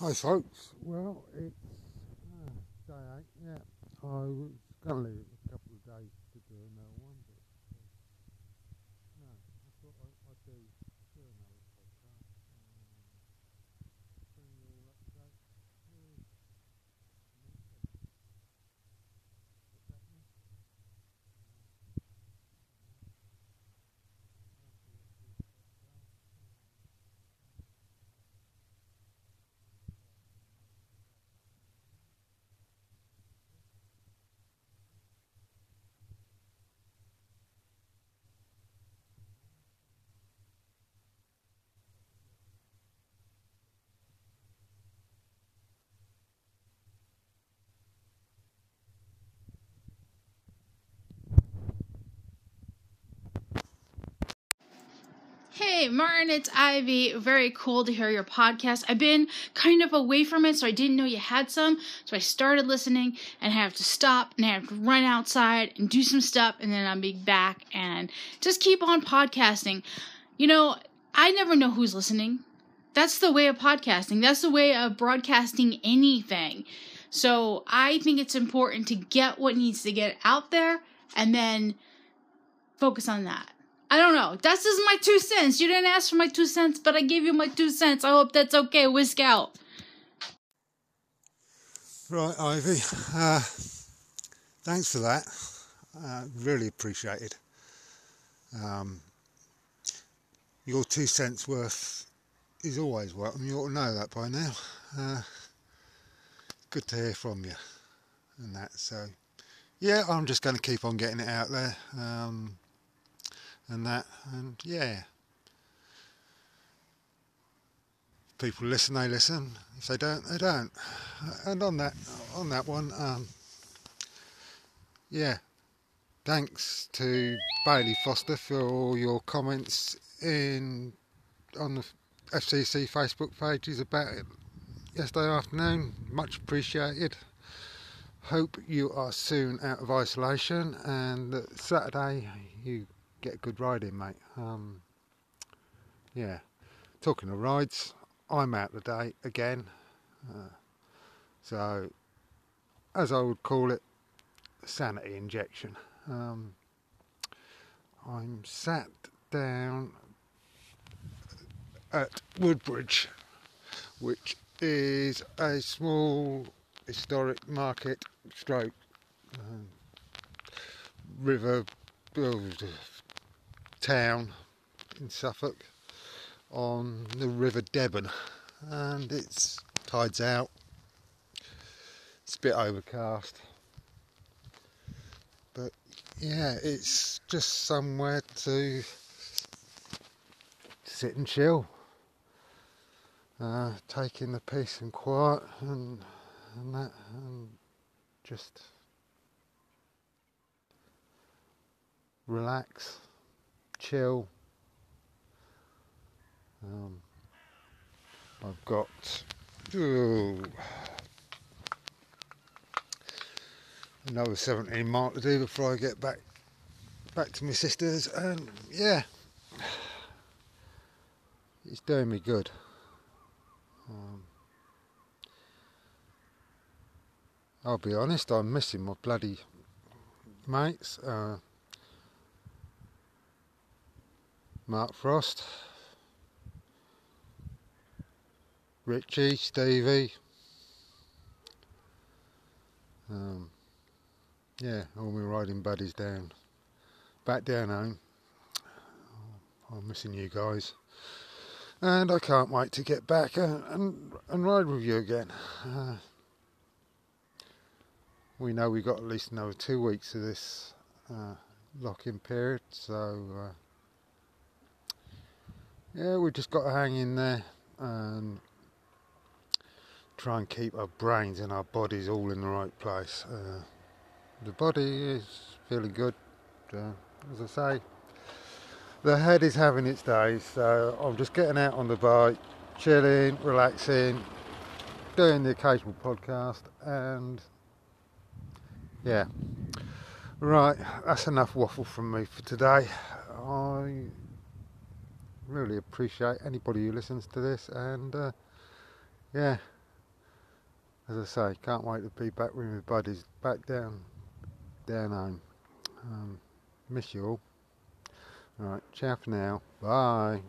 Hi folks, well it's uh, day eight, yeah. I was going to leave it a couple of days to do another one, but uh, no, I thought I, I'd do, do another podcast and bring you all up to date with what's happening. Hey, Martin, it's Ivy. Very cool to hear your podcast. I've been kind of away from it, so I didn't know you had some. So I started listening and I have to stop and I have to run outside and do some stuff, and then I'll be back and just keep on podcasting. You know, I never know who's listening. That's the way of podcasting, that's the way of broadcasting anything. So I think it's important to get what needs to get out there and then focus on that. I don't know. That's just my two cents. You didn't ask for my two cents, but I gave you my two cents. I hope that's okay. Whisk out. Right, Ivy. Uh, thanks for that. Uh, really appreciated. Um, your two cents worth is always welcome. You ought to know that by now. Uh, good to hear from you and that. So, yeah, I'm just going to keep on getting it out there. Um, and that, and yeah. People listen, they listen. If they don't, they don't. And on that, on that one, um, yeah. Thanks to Bailey Foster for all your comments in on the FCC Facebook pages about it yesterday afternoon. Much appreciated. Hope you are soon out of isolation and that Saturday you get a good ride in, mate. Um, yeah. Talking of rides, I'm out today again. Uh, so, as I would call it, sanity injection. Um, I'm sat down at Woodbridge, which is a small historic market stroke um, river town in Suffolk on the River Deben, and it's tides out. It's a bit overcast, but yeah, it's just somewhere to sit and chill, uh, taking the peace and quiet and and that, and just relax chill. Um, I've got ooh, another 17 mile to do before I get back back to my sisters, and yeah, it's doing me good. Um, I'll be honest, I'm missing my bloody mates. Uh, Mark Frost, Richie, Stevie, um, yeah, all my riding buddies down, back down home. I'm missing you guys, and I can't wait to get back and and, and ride with you again. Uh, we know we've got at least another two weeks of this uh, lock-in period, so. Uh, yeah, we've just got to hang in there and try and keep our brains and our bodies all in the right place. Uh, the body is feeling good, uh, as I say. The head is having its days, so I'm just getting out on the bike, chilling, relaxing, doing the occasional podcast, and yeah. Right, that's enough waffle from me for today. I really appreciate anybody who listens to this and uh, yeah as I say, can't wait to be back with my buddies, back down, down home. Um, miss you all. Alright, ciao for now. Bye.